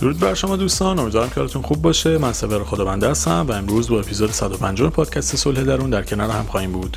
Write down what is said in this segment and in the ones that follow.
درود بر شما دوستان امیدوارم که حالتون خوب باشه. من سبر خدا بنده هستم و امروز با اپیزود 150 پادکست صلح درون در کنار هم خواهیم بود.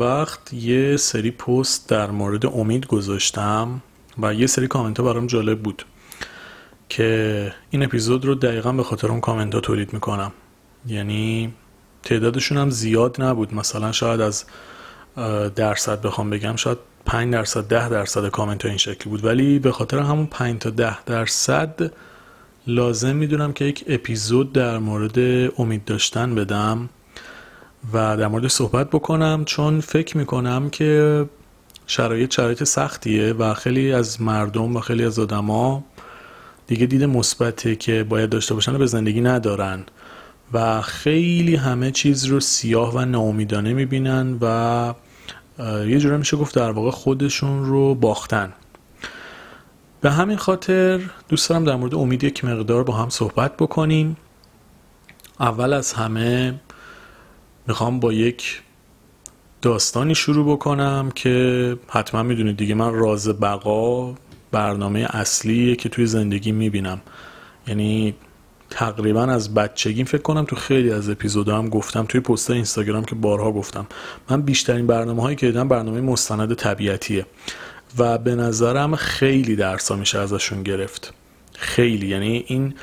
وقت یه سری پست در مورد امید گذاشتم و یه سری کامنت ها برام جالب بود که این اپیزود رو دقیقا به خاطر اون کامنت ها تولید می‌کنم. یعنی تعدادشون هم زیاد نبود. مثلا شاید از درصد بخوام بگم شاید 5 درصد 10 درصد کامنت ها این شکلی بود. ولی به خاطر همون 5 تا 10 درصد لازم می‌دونم که یک اپیزود در مورد امید داشتن بدم. و در مورد صحبت بکنم چون فکر می‌کنم که شرایط شرایط سختیه و خیلی از مردم و خیلی از آدما دیگه دید مثبتی که باید داشته باشن رو به زندگی ندارن و خیلی همه چیز رو سیاه و ناامیدانه می‌بینن و یه جوری میشه گفت در واقع خودشون رو باختن. به همین خاطر دوست دارم در مورد امید یک مقدار با هم صحبت بکنیم. اول از همه می‌خوام با یک داستانی شروع بکنم که حتما می‌دونید دیگه من راز بقا برنامه اصلیه که توی زندگی می‌بینم. یعنی تقریبا از بچگیم فکر کنم تو خیلی از اپیزودا هم گفتم توی پست اینستاگرام که بارها گفتم. من بیشترین برنامه هایی که دیدم برنامه مستند طبیعتیه و به نظرم خیلی درسا میشه ازشون گرفت. خیلی یعنی این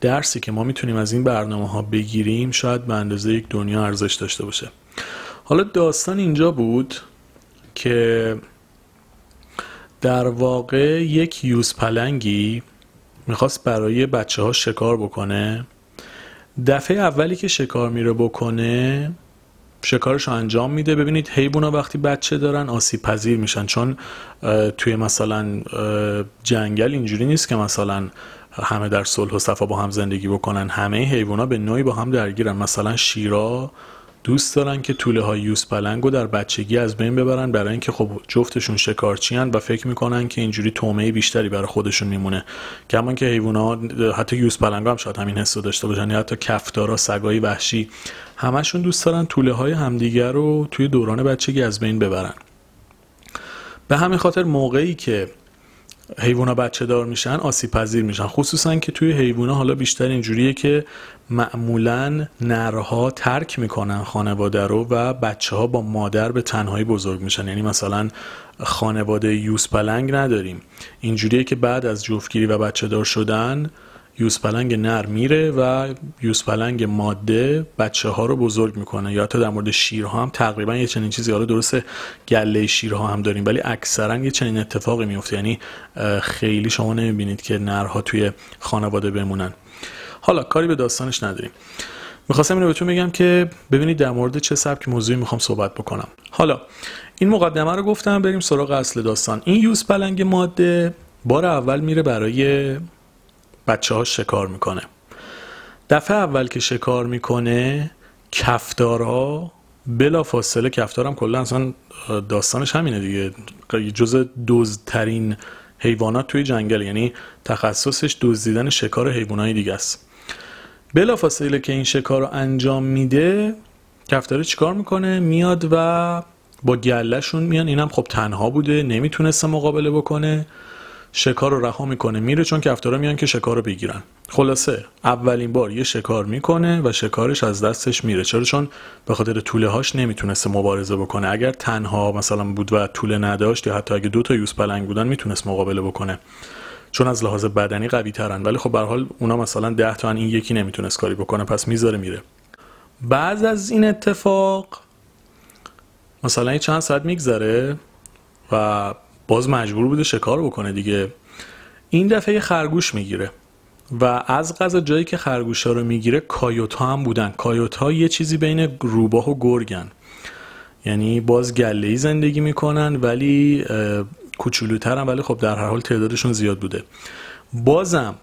درسی که ما می‌تونیم از این برنامه ها بگیریم شاید به اندازه یک دنیا ارزش داشته باشه. حالا داستان اینجا بود که در واقع یک یوز پلنگی می‌خواست برای بچه ها شکار بکنه. دفعه اولی که شکار میره بکنه شکارش رو انجام میده. ببینید حیوونا وقتی بچه دارن آسیب پذیر میشن چون توی مثلا جنگل اینجوری نیست که مثلا همه در صلح و صفا با هم زندگی بکنن. همه حیوونا به نوعی با هم درگیرن. مثلا شیرا دوست دارن که توله های یوز پلنگ رو در بچگی از بین ببرن برای اینکه خب جفتشون شکارچی هن و فکر می‌کنن که اینجوری تومه بیشتری برای خودشون میمونه. کمان که حیوونا حتی یوز پلنگ هم شاید همین حس رو داشته باشن یا حتی کفتارا سگای وحشی همشون دوست دارن توله های همدیگر رو توی دوران بچگی از بین ببرن. به همین خاطر موقعی که حیوونا بچه دار میشن آسیب پذیر میشن. خصوصا که توی حیوونا حالا بیشتر اینجوریه که معمولا نرها ترک می‌کنن خانواده رو و بچه ها با مادر به تنهایی بزرگ میشن. یعنی مثلا خانواده یوز پلنگ نداریم. اینجوریه که بعد از جفتگیری و بچه دار شدن یوز پلنگ نر میره و یوز پلنگ ماده بچه ها رو بزرگ می‌کنه. یا حتی در مورد شیرها هم تقریبا یه چنین چیزی حالا درسته گله شیرها هم داریم ولی اکثرا یه چنین اتفاقی میفته یعنی خیلی شما نمی‌بینید که نرها توی خانواده بمونن. حالا کاری به داستانش نداریم. می‌خواستم اینو بهتون بگم که ببینید در مورد چه سبک موضوعی می‌خوام صحبت بکنم. حالا این مقدمه رو گفتم بریم سراغ اصل داستان. این یوز پلنگ ماده بار اول میره برای بچه ها شکار می‌کنه. دفعه اول که شکار می‌کنه کفتارها بلا فاصله هم کلا اصلا داستانش همینه دیگه. جز دزدترین حیوانات توی جنگل یعنی تخصصش دزدیدن شکار حیوانات دیگه است. بلافاصله که این شکار رو انجام میده کفتاره چیکار می‌کنه؟ میاد و با گلهشون میان. اینم خب تنها بوده نمی‌تونسته مقابله بکنه. شکار رو رها می‌کنه میره چون کفتارا میان که شکار رو بگیرن. خلاصه اولین بار یه شکار می‌کنه و شکارش از دستش میره. چرا؟ چون به خاطر طوله هاش نمی‌تونسته مبارزه بکنه. اگر تنها مثلا بود و طوله نداشت یا حتی اگه دو تا یوز پلنگ بودن می‌تونست مقابله بکنه. چون از لحاظ بدنی قوی ترن ولی خب به حال اونا مثلا ده تا این یکی نمی‌تونست کاری بکنه پس می‌ذاره میره. بعد از این اتفاق مثلا چند ساعت میگذره و باز مجبور بوده شکار بکنه دیگه. این دفعه خرگوش می‌گیره و از غذا جایی که خرگوش ها رو می‌گیره کایوت ها هم بودن. کایوت ها یه چیزی بین روباه و گرگن. یعنی باز گله زندگی می‌کنن ولی کوچولوترن ولی خب در هر حال تعدادشون زیاد بوده. بازم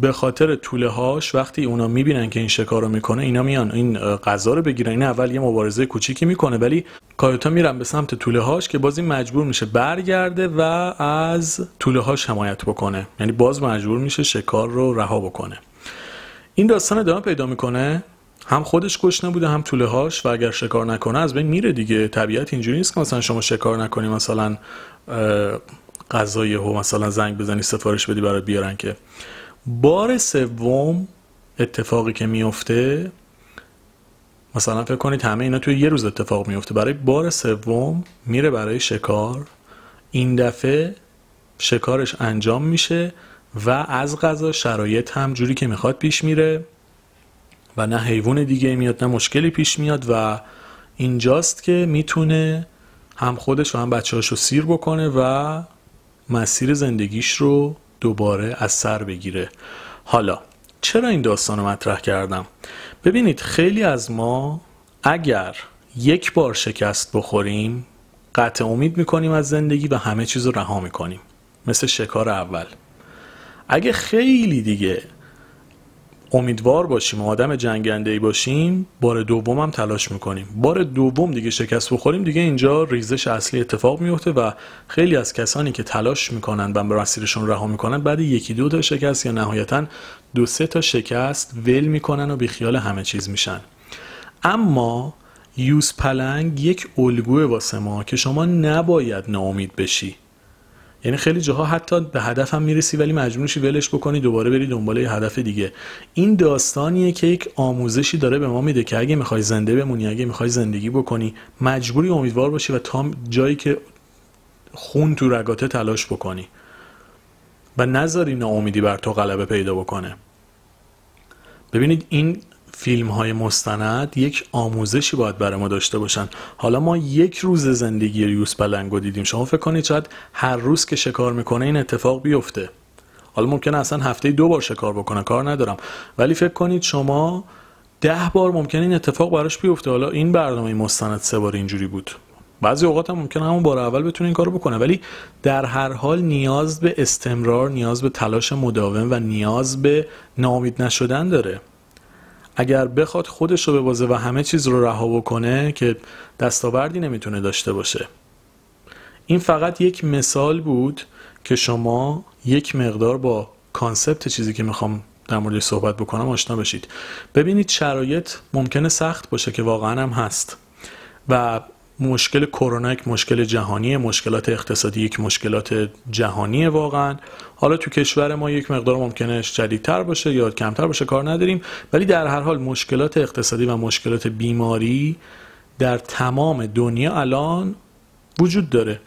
به خاطر طوله هاش وقتی اونا می‌بینن که این شکار رو می‌کنه اینا میان. این غذا رو بگیرن. این اول یه مبارزه کوچیکی می‌کنه ولی کایوتا میرن به سمت طوله هاش که باز مجبور میشه برگرده و از طوله هاش حمایت بکنه. یعنی باز مجبور میشه شکار رو رها بکنه. این داستان ادامه پیدا می‌کنه. هم خودش گشنه بوده هم طوله هاش و اگر شکار نکنه از بین میره دیگه. طبیعت اینجوری نیست که مثلا شما شکار نکنی مثلا غذای و مثلا زنگ بزنی سفارش بدی برات بیارن که. بار سوم اتفاقی که میفته مثلا فکر کنید همه اینا توی یه روز اتفاق میفته. برای بار سوم میره برای شکار. این دفعه شکارش انجام میشه و از غذا شرایط هم جوری که می‌خواد پیش میره و نه حیوان دیگه میاد نه مشکلی پیش میاد و اینجاست که می‌تونه هم خودش و هم بچه رو سیر بکنه و مسیر زندگیش رو دوباره از سر بگیره. حالا چرا این داستان رو مطرح کردم؟ ببینید خیلی از ما اگر یک بار شکست بخوریم قطع امید می‌کنیم از زندگی و همه چیز رو رها می‌کنیم. مثل شکار اول. اگه خیلی دیگه امیدوار باشیم و آدم جنگنده ای باشیم بار دوم هم تلاش می‌کنیم. بار دوم دیگه شکست بخوریم دیگه اینجا ریزش اصلی اتفاق میفته و خیلی از کسانی که تلاش می‌کنن و مسیرشون رها می‌کنن بعد یکی دو تا شکست یا نهایتا دو سه تا شکست ول می‌کنن و بیخیال همه چیز میشن. اما یوز پلنگ یک الگوی واسه ما که شما نباید ناامید بشی. یعنی خیلی جاها حتی به هدف هم می‌رسی ولی مجبور ولش بکنی دوباره بری دنبال یه هدف دیگه. این داستانیه که یک آموزشی داره به ما میده که اگه می‌خوای زنده بمونی اگه می‌خوای زندگی بکنی مجبوری امیدوار باشی و تا جایی که خون تو رگاته تلاش بکنی و نذاری ناامیدی بر تو غلبه پیدا بکنه. ببینید این فیلم های مستند یک آموزشی باید برای ما داشته باشن. حالا ما یک روز زندگی ریوس پلنگو دیدیم. شما فکر کنید شاید هر روز که شکار می‌کنه این اتفاق بیفته. حالا ممکنه اصلا هفته دو بار شکار بکنه کار ندارم. ولی فکر کنید شما ده بار ممکنه این اتفاق براش بیفته. حالا این برنامه مستند سه بار اینجوری بود. بعضی اوقات هم ممکنه همون بار اول بتونه این کارو بکنه. ولی در هر حال نیاز به استمرار نیاز به تلاش مداوم و نیاز به ناامید نشدن داره. اگر بخواد خودش رو ببازه و همه چیز رو رها بکنه که دستاوردی نمی‌تونه داشته باشه. این فقط یک مثال بود که شما یک مقدار با کانسپت چیزی که می‌خوام در مورد صحبت بکنم آشنا بشید. ببینید شرایط ممکنه سخت باشه که واقعا هم هست. و مشکل کرونا یک مشکل جهانی مشکلات اقتصادی یک مشکلات جهانی واقعا. حالا تو کشور ما یک مقدار ممکنه جدیدتر باشه یا کمتر باشه کار نداریم. ولی در هر حال مشکلات اقتصادی و مشکلات بیماری در تمام دنیا الان وجود داره.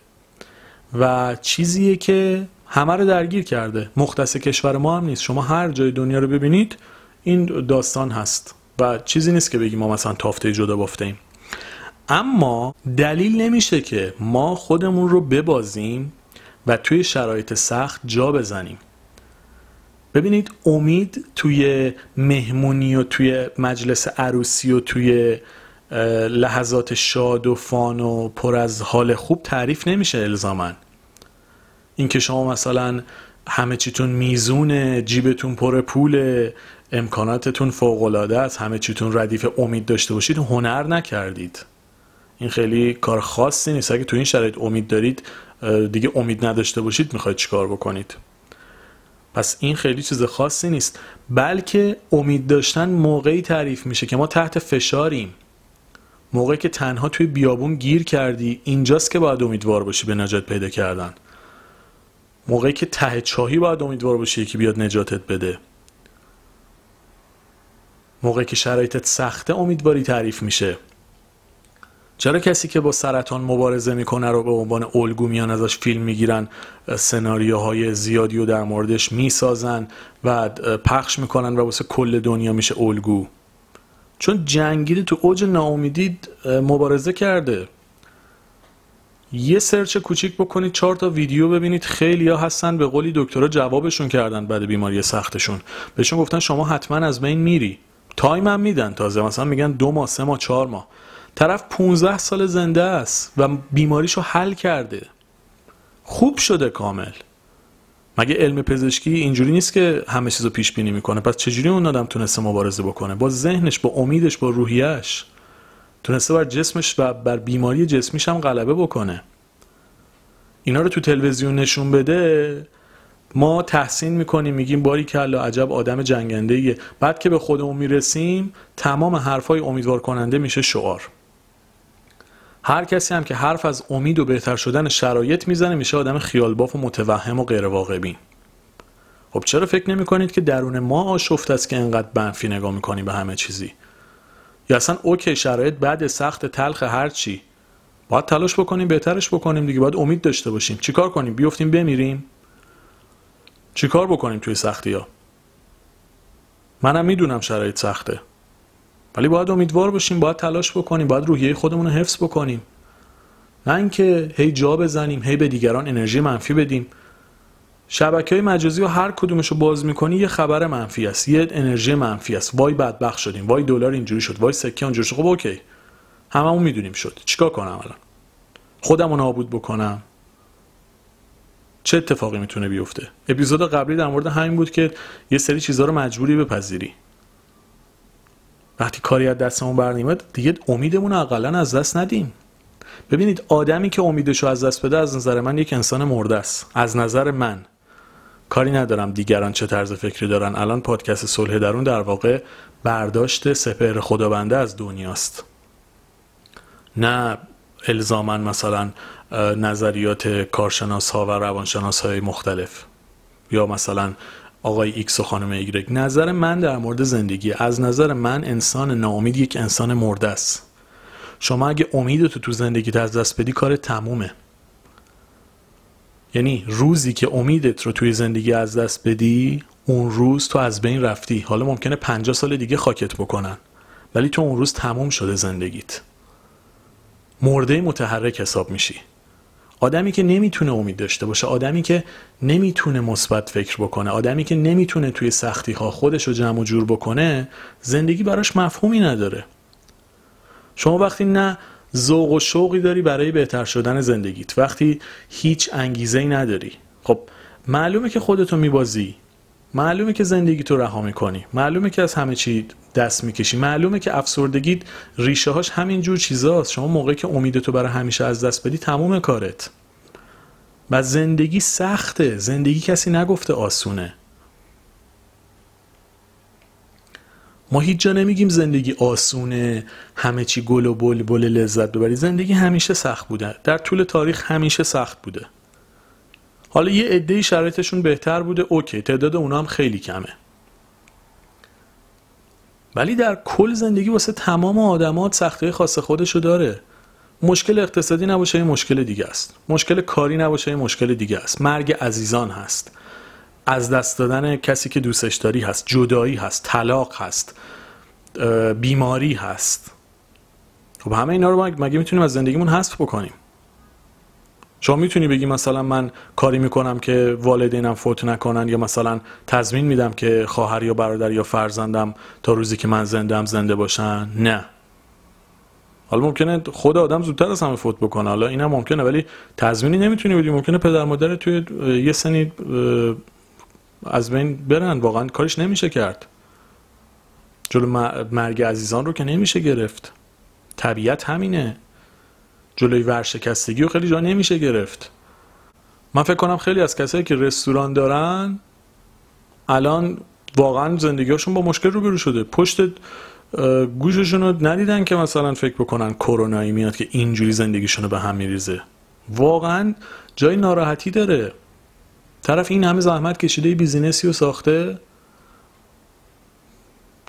و چیزیه که همه رو درگیر کرده. مختص کشور ما هم نیست. شما هر جای دنیا رو ببینید این داستان هست. و چیزی نیست که بگیم ما مثلا تافته جدا بافته ایم اما دلیل نمیشه که ما خودمون رو ببازیم و توی شرایط سخت جا بزنیم. ببینید امید توی مهمونی و توی مجلس عروسی و توی لحظات شاد و فان و پر از حال خوب تعریف نمیشه الزامن اینکه شما مثلا همه چیتون میزونه جیبتون پر پول امکاناتتون فوقالعاده است همه چیتون ردیف امید داشته باشید هنر نکردید. این خیلی کار خاصی نیست. اگه تو این شرایط امید دارید دیگه امید نداشته باشید می‌خواید چیکار بکنید؟ پس این خیلی چیز خاصی نیست. بلکه امید داشتن موقعی تعریف میشه که ما تحت فشاریم. موقعی که تنها توی بیابون گیر کردی اینجاست که باید امیدوار باشی به نجات پیدا کردن. موقعی که ته چاهی باید امیدوار باشی که بیاد نجاتت بده. موقعی که شرایطت سخته امیدواری تعریف میشه. چرا کسی که با سرطان مبارزه می‌کنه رو به عنوان الگو میان ازش فیلم می‌گیرن سناریوهای زیادی و در موردش می‌سازن و پخش می‌کنن و واسه کل دنیا میشه الگو؟ چون جنگیری تو اوج ناامیدی مبارزه کرده. یه search کوچیک بکنید چهار تا ویدیو ببینید خیلی ها هستن به قولی دکترها جوابشون کردن بعد بیماری سختشون. بهشون گفتن شما حتما از بین میری. time هم میدن تازه مثلا میگن دو ماه سه ماه چهار ماه. طرف 15 سال زنده است و بیماریشو حل کرده. خوب شده کامل. مگه علم پزشکی اینجوری نیست که همه چیزو پیش بینی می‌کنه؟ پس چجوری اون آدم تونسته مبارزه بکنه؟ با ذهنش با امیدش با روحیش تونسته بر جسمش و بر بیماری جسمیش هم غلبه بکنه. اینا رو تو تلویزیون نشون بده. ما تحسین می‌کنیم میگیم باری کلا عجب آدم جنگنده بعد که به خودمون می‌رسیم تمام حرفای امیدوار کننده میشه شعار. هر کسی هم که حرف از امید و بهتر شدن شرایط می‌زنه میشه آدم خیالباف و متوهم و غیر بین خب چرا فکر نمی کنید که درون ما آشفت است که انقدر منفی نگاه می‌کنیم به همه چیزی؟ یا اصلا okay شرایط بعد سخت تلخ هر چی. باید تلاش بکنیم بهترش بکنیم دیگه باید امید داشته باشیم. چیکار کنیم؟ بیفتیم بمیریم. چیکار بکنیم توی سختی ها منم می‌دونم شرایط سخته. ولی باید امیدوار باشیم باید تلاش بکنیم باید روحیه خودمون رو حفظ بکنیم. نه اینکه هی جا بزنیم هی به دیگران انرژی منفی بدیم. شبکه های مجازی و هر کدومش رو باز می‌کنی یه خبر منفی است یه انرژی منفی است. وای بدبخت شدیم وای دلار اینجوری شد وای سکه اونجوری شد. خب okay. هممون می‌دونیم شد. چیکار کنم الان؟ خودم رو نابود بکنم. چه اتفاقی می‌تونه بیفته؟ اپیزود قبلی در مورد همین بود که یه سری چیزها رو مجبوری بپذیری. وقتی کاری از دستمون برنیمد دیگه امیدمون اقلا از دست ندیم. ببینید آدمی که امیدشو از دست بده از نظر من یک انسان مرده است. از نظر من. کاری ندارم دیگران چه طرز فکری دارن. الان پادکست صلح درون در واقع برداشت سپر خدابنده از دنیاست. نه الزامن مثلا نظریات کارشناس ها و روانشناس های مختلف. یا مثلا آقای ایکس و خانم ایگرگ. نظر من در مورد زندگی از نظر من انسان ناامید یک انسان مرده است. شما اگه امیدتو تو زندگیت از دست بدی کار تمومه. یعنی روزی که امیدت رو توی زندگی از دست بدی اون روز تو از بین رفتی. حالا ممکنه 50 سال دیگه خاکت بکنن ولی تو اون روز تموم شده زندگیت. مرده متحرک حساب میشی. آدمی که نمی‌تونه امید داشته باشه آدمی که نمی‌تونه مثبت فکر بکنه آدمی که نمی‌تونه توی سختی ها خودش رو جمع و جور بکنه زندگی براش مفهومی نداره. شما وقتی نه ذوق و شوقی داری برای بهتر شدن زندگیت وقتی هیچ انگیزه ای نداری. خب معلومه که خودتو میبازی معلومه که زندگی تو رها می‌کنی معلومه که از همه چی دست می‌کشی. معلومه که افسردگی ریشه هاش همین جور چیزاست. شما موقعی که امیدتو برای همیشه از دست بدی تموم کارت. و زندگی سخته. زندگی کسی نگفته آسونه. ما هیچ جا نمیگیم زندگی آسونه همه چی گل و بل بل لذت ببری. زندگی همیشه سخت بوده. در طول تاریخ همیشه سخت بوده. حالا یه عده شرایطشون بهتر بوده. اوکی تعداد اونا هم خیلی کمه. ولی در کل زندگی واسه تمام آدمات سختی خاص خودشو داره. مشکل اقتصادی نباشه یه مشکل دیگه است. مشکل کاری نباشه یه مشکل دیگه است. مرگ عزیزان هست. از دست دادن کسی که دوستش داری هست. جدایی هست طلاق هست بیماری هست. خب همه اینا رو مگه می‌تونیم از زندگیمون حذف بکنیم؟ شما می‌تونی بگی مثلا من کاری می‌کنم که والدینم فوت نکنن یا مثلا تضمین میدم که خواهر یا برادر یا فرزندم تا روزی که من زندم زنده باشن؟ نه. حالا ممکنه خود آدم زودتر از همه فوت بکنه. حالا اینم ممکنه ولی تضمینی نمی‌تونی بدی. ممکنه پدر مادر توی یه سنی از بین برن. واقعا کارش نمیشه کرد. جلو مرگ عزیزان رو که نمیشه گرفت. طبیعت همینه. جلوی ورشکستگی رو خیلی جا نمیشه گرفت. من فکر کنم خیلی از کسایی که رستوران دارن الان واقعا زندگیشون با مشکل روبرو شده. پشت گوششون رو ندیدن که مثلا فکر بکنن کرونایی میاد که اینجوری زندگیشون رو به هم میریزه. واقعا جای ناراحتی داره. طرف این همه زحمت کشیده بیزینسی رو ساخته.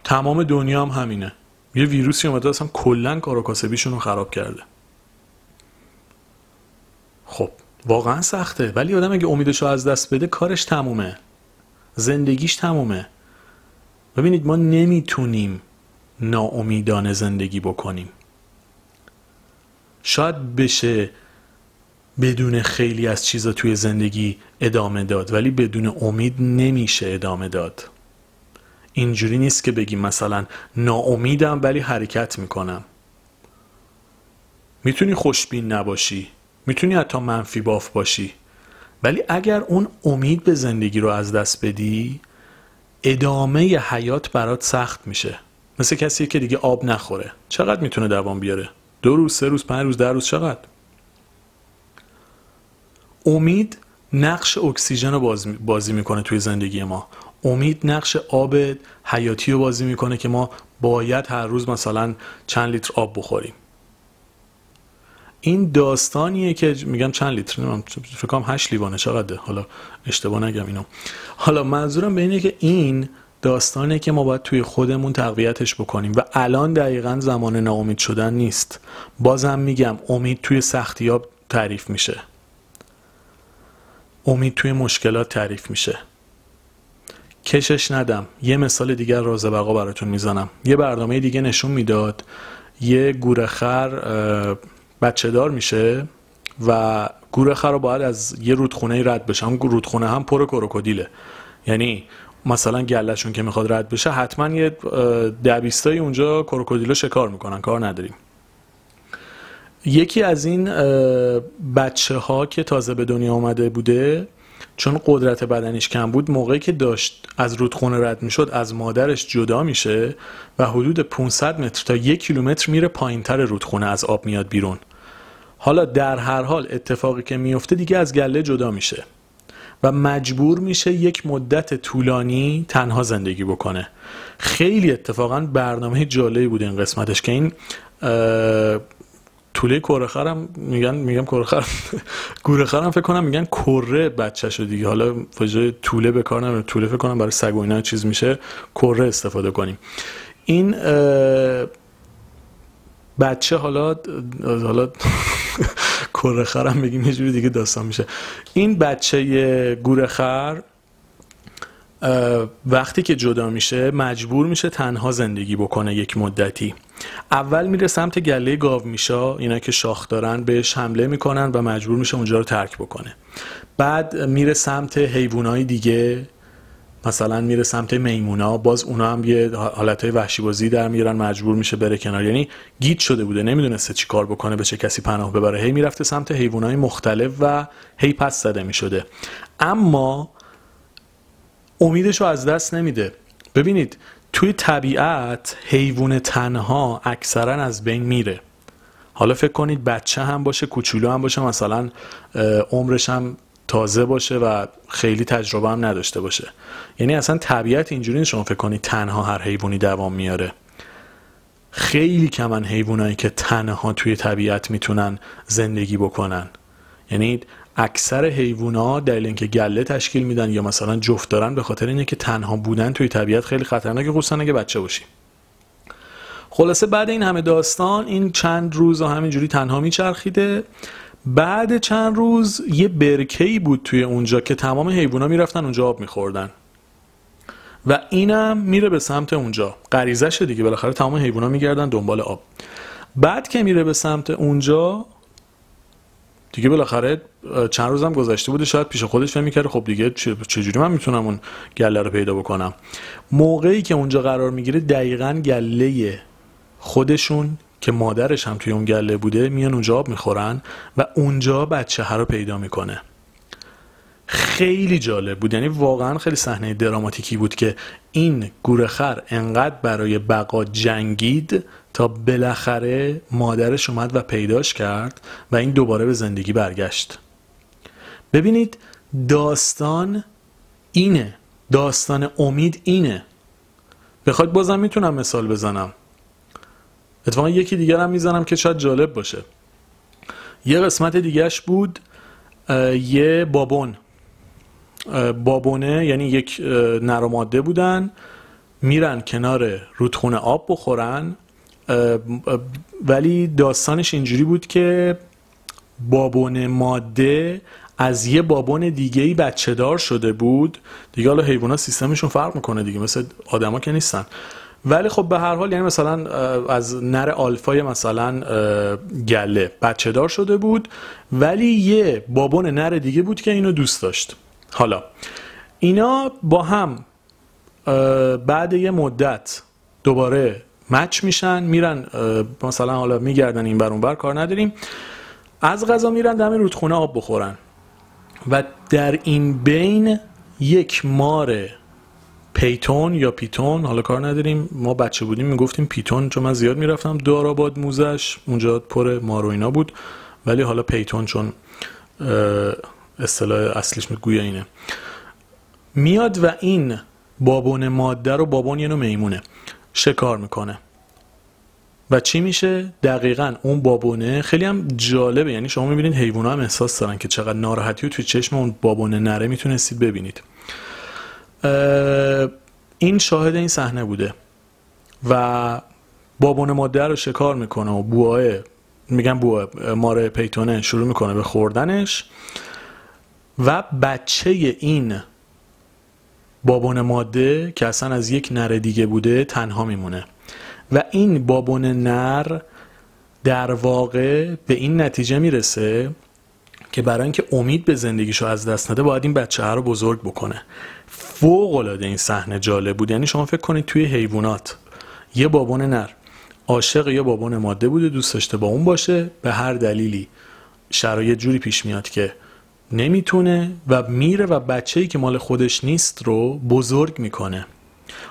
تمام دنیا هم همینه. یه ویروسی اومده اصلا کلا کار و کاسبیشون رو خراب کرده خب واقعا سخته. ولی آدم اگه امیدش رو از دست بده کارش تمومه. زندگیش تمومه. ببینید ما نمی‌تونیم ناامیدانه زندگی بکنیم. شاید بشه بدون خیلی از چیزا توی زندگی ادامه داد ولی بدون امید نمیشه ادامه داد. اینجوری نیست که بگیم مثلا ناامیدم ولی حرکت می‌کنم. می‌تونی خوشبین نباشی. می‌تونی حتی منفی باف باشی. ولی اگر اون امید به زندگی رو از دست بدی ادامه حیات برات سخت میشه. مثل کسی که دیگه آب نخوره. چقدر می‌تونه دوام بیاره؟ دو روز سه روز پنج روز ده روز چقدر؟ امید نقش اکسیژن رو بازی می‌کنه توی زندگی ما. امید نقش آب حیاتی رو بازی می‌کنه که ما باید هر روز مثلا چند لیتر آب بخوریم. این داستانیه که میگم چند لیتر نمیم فکر کنم 8 لیوانه چقدره؟ حالا اشتباه نگم اینو. حالا منظورم به اینه که این داستانه که ما باید توی خودمون تقویتش بکنیم و الان دقیقا زمان ناامید شدن نیست. بازم میگم امید توی سختیاب تعریف میشه. امید توی مشکلات تعریف میشه. کشش ندم. یه مثال دیگر راز بقا براتون می‌زنم. یه برنامه دیگه نشون می‌داد. یه گورخر بچه دار میشه و گورخر رو باید از یه رودخونه رد بشه. هم رودخونه هم پر کروکودیله. یعنی مثلا گلشون که می‌خواد رد بشه حتما یه دبیستای اونجا کروکودیلو شکار می‌کنن کار نداریم. یکی از این بچه ها که تازه به دنیا آمده بوده چون قدرت بدنش کم بود موقعی که داشت از رودخونه رد می‌شد از مادرش جدا میشه و حدود 500 متر تا یک کیلومتر میره پایینتر رودخونه از آب میاد بیرون. حالا در هر حال اتفاقی که میفته دیگه از گله جدا میشه و مجبور میشه یک مدت طولانی تنها زندگی بکنه. خیلی اتفاقا برنامه جالبی بود این قسمتش که این طوله کورخرم میگن میگم کورخر گورخرم فکر کنم میگن کره بچه‌شو دیگه. حالا فجای طوله به کار نمیره طوله فکر کنم برای سگ و اینا چیز میشه. کره استفاده کنیم. این بچه حالا حالا کره بگیم یه جوری دیگه داستان میشه. این بچه گورخر وقتی که جدا میشه مجبور میشه تنها زندگی بکنه یک مدتی. اول میره سمت گله گاو میشا اینا که شاخ دارن بهش حمله می‌کنن و مجبور میشه اونجا رو ترک بکنه. بعد میره سمت حیوانای دیگه مثلا میره سمت میمونا باز اونا هم یه حالت وحشی بازی در میارن مجبور میشه بره کنار. یعنی گیت شده بوده نمی‌دونسته چی کار بکنه به چه کسی پناه ببره. هی می‌رفته سمت حیوانای مختلف و هی پس زده می‌شده. اما امیدش رو از دست نمیده. ببینید توی طبیعت حیوان تنها اکثرا از بین میره. حالا فکر کنید بچه هم باشه کوچولو هم باشه مثلا عمرش هم تازه باشه و خیلی تجربه هم نداشته باشه. یعنی اصلا طبیعت اینجوری شما فکر کنید تنها هر حیوانی دوام میاره. خیلی کمن حیوانایی که تنها توی طبیعت می‌تونن زندگی بکنن. یعنی اکثر حیوونا دلیل اینکه گله تشکیل میدن یا مثلا جفت دارن به خاطر اینه که تنها بودن توی طبیعت خیلی خطرناکه خصوصا اگه بچه باشی. خلاصه بعد این همه داستان این چند روز همینجوری تنها میچرخیده. بعد چند روز یه برکه‌ای بود توی اونجا که تمام حیوونا می‌رفتن اونجا آب میخوردن. و اینم میره به سمت اونجا. غریزشه دیگه بالاخره تمام حیوونا میگردن دنبال آب. بعد که میره به سمت اونجا دیگه بالاخره چند روزم گذشته بوده شاید پیش خودش فهم می‌کرده خب دیگه چجوری من می‌تونم اون گله رو پیدا بکنم؟ موقعی که اونجا قرار می‌گیره دقیقا گله خودشون که مادرش هم توی اون گله بوده میان اونجا آب می‌خورن و اونجا بچه ها رو پیدا می‌کنه. خیلی جالب بود. یعنی واقعا خیلی صحنه دراماتیکی بود که این گورخر انقدر برای بقا جنگید تا بالاخره مادرش اومد و پیداش کرد و این دوباره به زندگی برگشت. ببینید داستان اینه. داستان امید اینه. بخواد بازم می‌تونم مثال بزنم. اتفاقا یکی دیگر هم می‌زنم که شاید جالب باشه. یه قسمت دیگهش بود یه بابون. بابونه یعنی یک نر ماده بودن میرن کنار رودخونه آب بخورن ولی داستانش اینجوری بود که بابون ماده از یه بابون دیگه ای بچه دار شده بود. دیگه حالا حیوونا سیستمشون فرق می‌کنه دیگه مثل آدما که نیستن. ولی خب به هر حال یعنی مثلا از نر آلفای مثلا گله بچه دار شده بود. ولی یه بابون نر دیگه بود که اینو دوست داشت. حالا اینا با هم بعد یه مدت دوباره مچ میشن میرن مثلا حالا میگردن این بر بر کار نداریم. از غذا میرن دم رودخونه آب بخورن. و در این بین یک مار پیتون یا پیتون حالا کار نداریم. ما بچه بودیم می‌گفتیم پیتون چون من زیاد می‌رفتم. داراباد موزش اونجا پر مار و اینا بود. ولی حالا پیتون چون اصطلاح اصلیش میگویا اینه. میاد و این بابون ماده رو بابون یه نوع میمونه. شکار می‌کنه. و چی میشه؟ دقیقا اون بابونه خیلی هم جالبه. یعنی شما می‌بینید حیوان هم احساس دارن که چقدر ناراحتی و توی چشم اون بابونه نره می‌تونستید ببینید. این شاهد این صحنه بوده. و بابون ماده رو شکار می‌کنه و بواه میگن بواه ماره پیتونه شروع می‌کنه به خوردنش. و بچه این بابون ماده که اصلا از یک نر دیگه بوده تنها میمونه. و این بابون نر در واقع به این نتیجه می‌رسه که برای اینکه امید به زندگیشو از دست نده باید این بچه ها رو بزرگ بکنه. فوق العاده این صحنه جالب بود. یعنی شما فکر کنید توی حیوانات یه بابون نر عاشق یه بابون ماده بوده دوست داشته با اون باشه. به هر دلیلی شرایط جوری پیش میاد که نمی‌تونه و میره و بچه‌ای که مال خودش نیست رو بزرگ می‌کنه.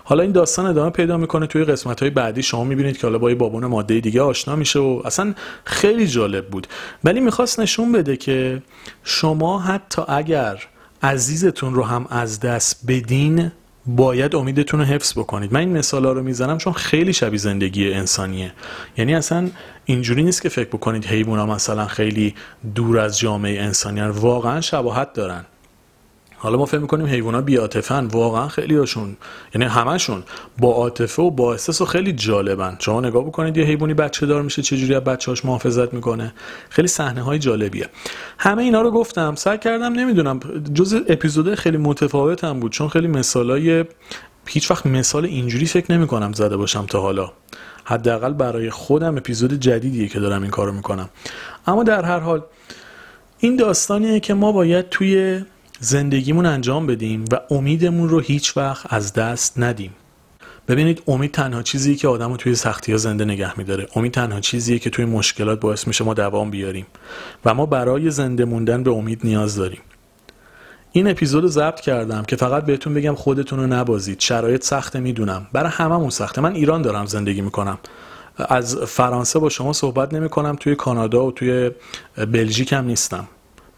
حالا این داستان ادامه پیدا می‌کنه توی قسمت های بعدی. شما می‌بینید که حالا با بابون ماده دیگه آشنا میشه و اصلا خیلی جالب بود. ولی می‌خواست نشون بده که شما حتی اگر عزیزتون رو هم از دست بدین باید امیدتون رو حفظ بکنید. من این مثال ها رو می‌زنم چون خیلی شبیه زندگی انسانیه. یعنی اصلا اینجوری نیست که فکر بکنید حیوان ها مثلا خیلی دور از جامعه انسانی واقعا شباهت دارن. حالا ما فکر می‌کنیم حیوانات بیاتفن واقعا خیلی هاشون یعنی همشون با عاطفه و با احساس و خیلی جالبن. شما نگاه بکنید یه حیوانی بچه دار میشه چجوری از بچه‌هاش محافظت می‌کنه. خیلی صحنه های جالبیه. همه اینا رو گفتم. سعی کردم نمی‌دونم جز اپیزود خیلی متفاوت هم بود. چون خیلی مثالای هیچ وقت مثال اینجوری فکر نمی کنم زده باشم تا حالا. حداقل برای خودم اپیزود جدیدیه که دارم این کارو می‌کنم. اما در هر حال این داستانیه که ما باید توی زندگیمون انجام بدیم و امیدمون رو هیچ وقت از دست ندیم. ببینید امید تنها چیزیه که آدم رو توی سختی ها زنده نگه میداره. امید تنها چیزیه که توی مشکلات باعث میشه ما دوام بیاریم و ما برای زنده موندن به امید نیاز داریم. این اپیزود رو ضبط کردم که فقط بهتون بگم خودتون رو نبازید. شرایط سخته می‌دونم. برای هممون سخته. من ایران دارم زندگی می‌کنم. از فرانسه با شما صحبت نمی کنم توی کانادا و توی بلژیک هم نیستم.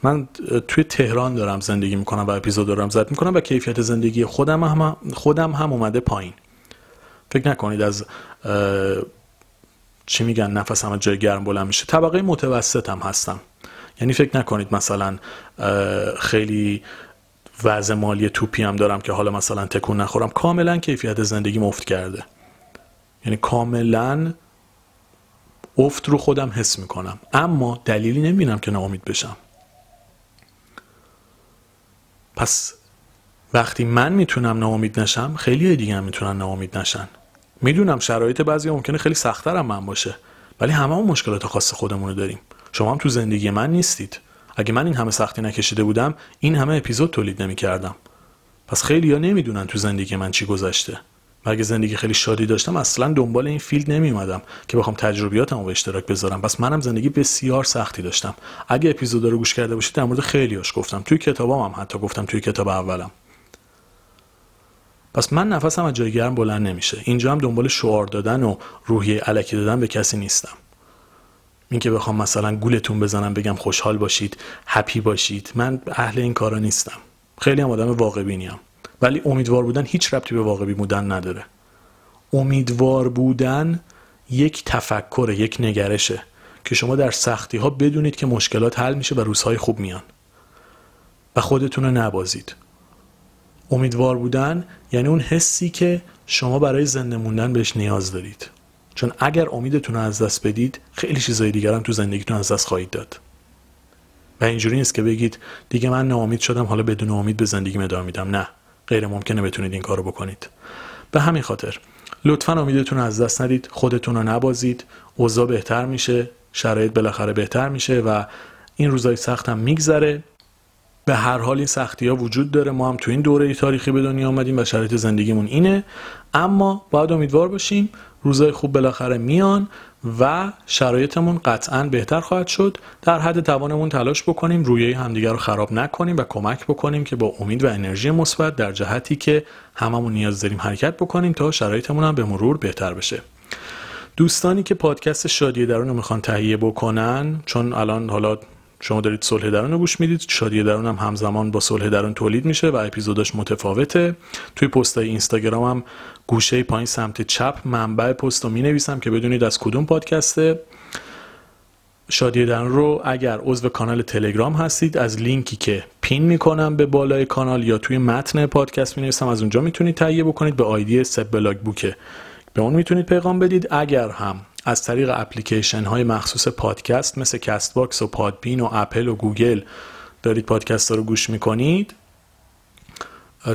من توی تهران دارم زندگی می‌کنم و اپیزود دارم زد می‌کنم و کیفیت زندگی خودم هم خودم هم اومده پایین. فکر نکنید از چی میگن نفس هم جای گرم بلند میشه. طبقه متوسط هم هستم. یعنی فکر نکنید مثلا خیلی وضع مالی توپی هم دارم که حالا مثلا تکون نخورم. کاملا کیفیت زندگی مفت کرده. یعنی کاملا افت رو خودم حس می‌کنم. اما دلیلی نمی‌بینم که ناامید بشم. پس وقتی من می‌تونم ناامید نشم خیلی دیگه هم می‌تونن ناامید نشن. می‌دونم شرایط بعضی ممکنه خیلی سختتر من باشه ولی همه هم مشکلات خاص خودمون رو داریم. شما هم تو زندگی من نیستید. اگه من این همه سختی نکشیده بودم این همه اپیزود تولید نمی کردم پس خیلی ها نمی‌دونن تو زندگی من چی گذشته. و اگه زندگی خیلی شادی داشتم اصلا دنبال این فیلد نمی اومدم که بخوام تجربیاتمو به اشتراک بذارم. پس منم زندگی بسیار سختی داشتم. اگه اپیزود رو گوش کرده باشید در مورد خیلیاش گفتم. توی کتابام هم حتی گفتم توی کتاب اولم. پس من نفسم از جای گرم بلند نمیشه. اینجا هم دنبال شعار دادن و روحیه علکی دادن به کسی نیستم. این که بخوام مثلا گولتون بزنم بگم خوشحال باشید هپی باشید من اهل این کارا نیستم. خیلی هم آدم واقع بینیم ولی امیدوار بودن هیچ ربطی به واقعی بودن نداره. امیدوار بودن یک تفکر یک نگرشه که شما در سختی ها بدونید که مشکلات حل میشه و روزهای خوب میان. و خودتون رو نبازید. امیدوار بودن یعنی اون حسی که شما برای زنده موندن بهش نیاز دارید. چون اگر امیدتون رو از دست بدید خیلی چیزای دیگر هم تو زندگیتون از دست خواهید داد. و اینجوری نیست که بگید دیگه من ناامید شدم حالا بدون امید به زندگی ادامه میدم. نه. غیر ممکنه بتونید این کارو بکنید. به همین خاطر لطفا امیدتون رو از دست ندید خودتون رو نبازید اوضاع بهتر میشه شرایط بالاخره بهتر میشه و این روزای سخت هم میگذره. به هر حال این سختی ها وجود داره. ما هم تو این دوره تاریخی به دنیا آمدیم و شرایط زندگیمون اینه. اما باید امیدوار باشیم روزای خوب بالاخره میان و شرایطمون قطعا بهتر خواهد شد. در حد توانمون تلاش بکنیم رویه همدیگر رو خراب نکنیم و کمک بکنیم که با امید و انرژی مثبت در جهتی که هممون نیاز داریم حرکت بکنیم تا شرایطمون هم به مرور بهتر بشه. دوستانی که پادکست شادی درون رو می‌خوان تهیه بکنن چون الان حالا شما دارید صلح درون رو گوش می‌دید. شادی درون هم همزمان با صلح درون تولید میشه و اپیزوداش متفاوته. توی پستای اینستاگرام هم گوشه پایین سمت چپ منبع پست رو می نویسم که بدونید از کدوم پادکسته شادی درون رو اگر عضو کانال تلگرام هستید از لینکی که pin می‌کنم به بالای کانال یا توی متن پادکست می نویسم از اونجا می‌تونید تهیه بکنید. به ID سب بلاگ بوکه به اون می‌تونید پیغام بدید. اگر هم از طریق اپلیکیشن های مخصوص پادکست مثل Castbox و Podbean و اپل و گوگل. دارید پادکست ها رو گوش می‌کنید.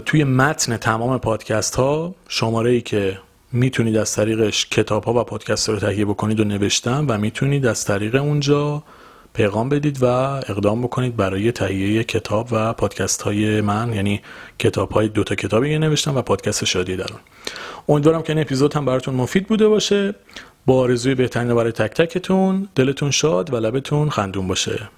توی متن تمام پادکست ها شماره ای که می‌تونید از طریقش کتاب ها و پادکست رو تهیه بکنید و نوشتم و می‌تونید از طریق اونجا پیغام بدید و اقدام بکنید برای تهیه کتاب و پادکست های من یعنی کتاب های دوتا کتابی نوشتم و پادکست شادی درون. امیدوارم که این اپیزود هم براتون مفید بوده باشه. با آرزوی بهترین برای تک تکتون دلتون شاد و لبتون خندون باشه.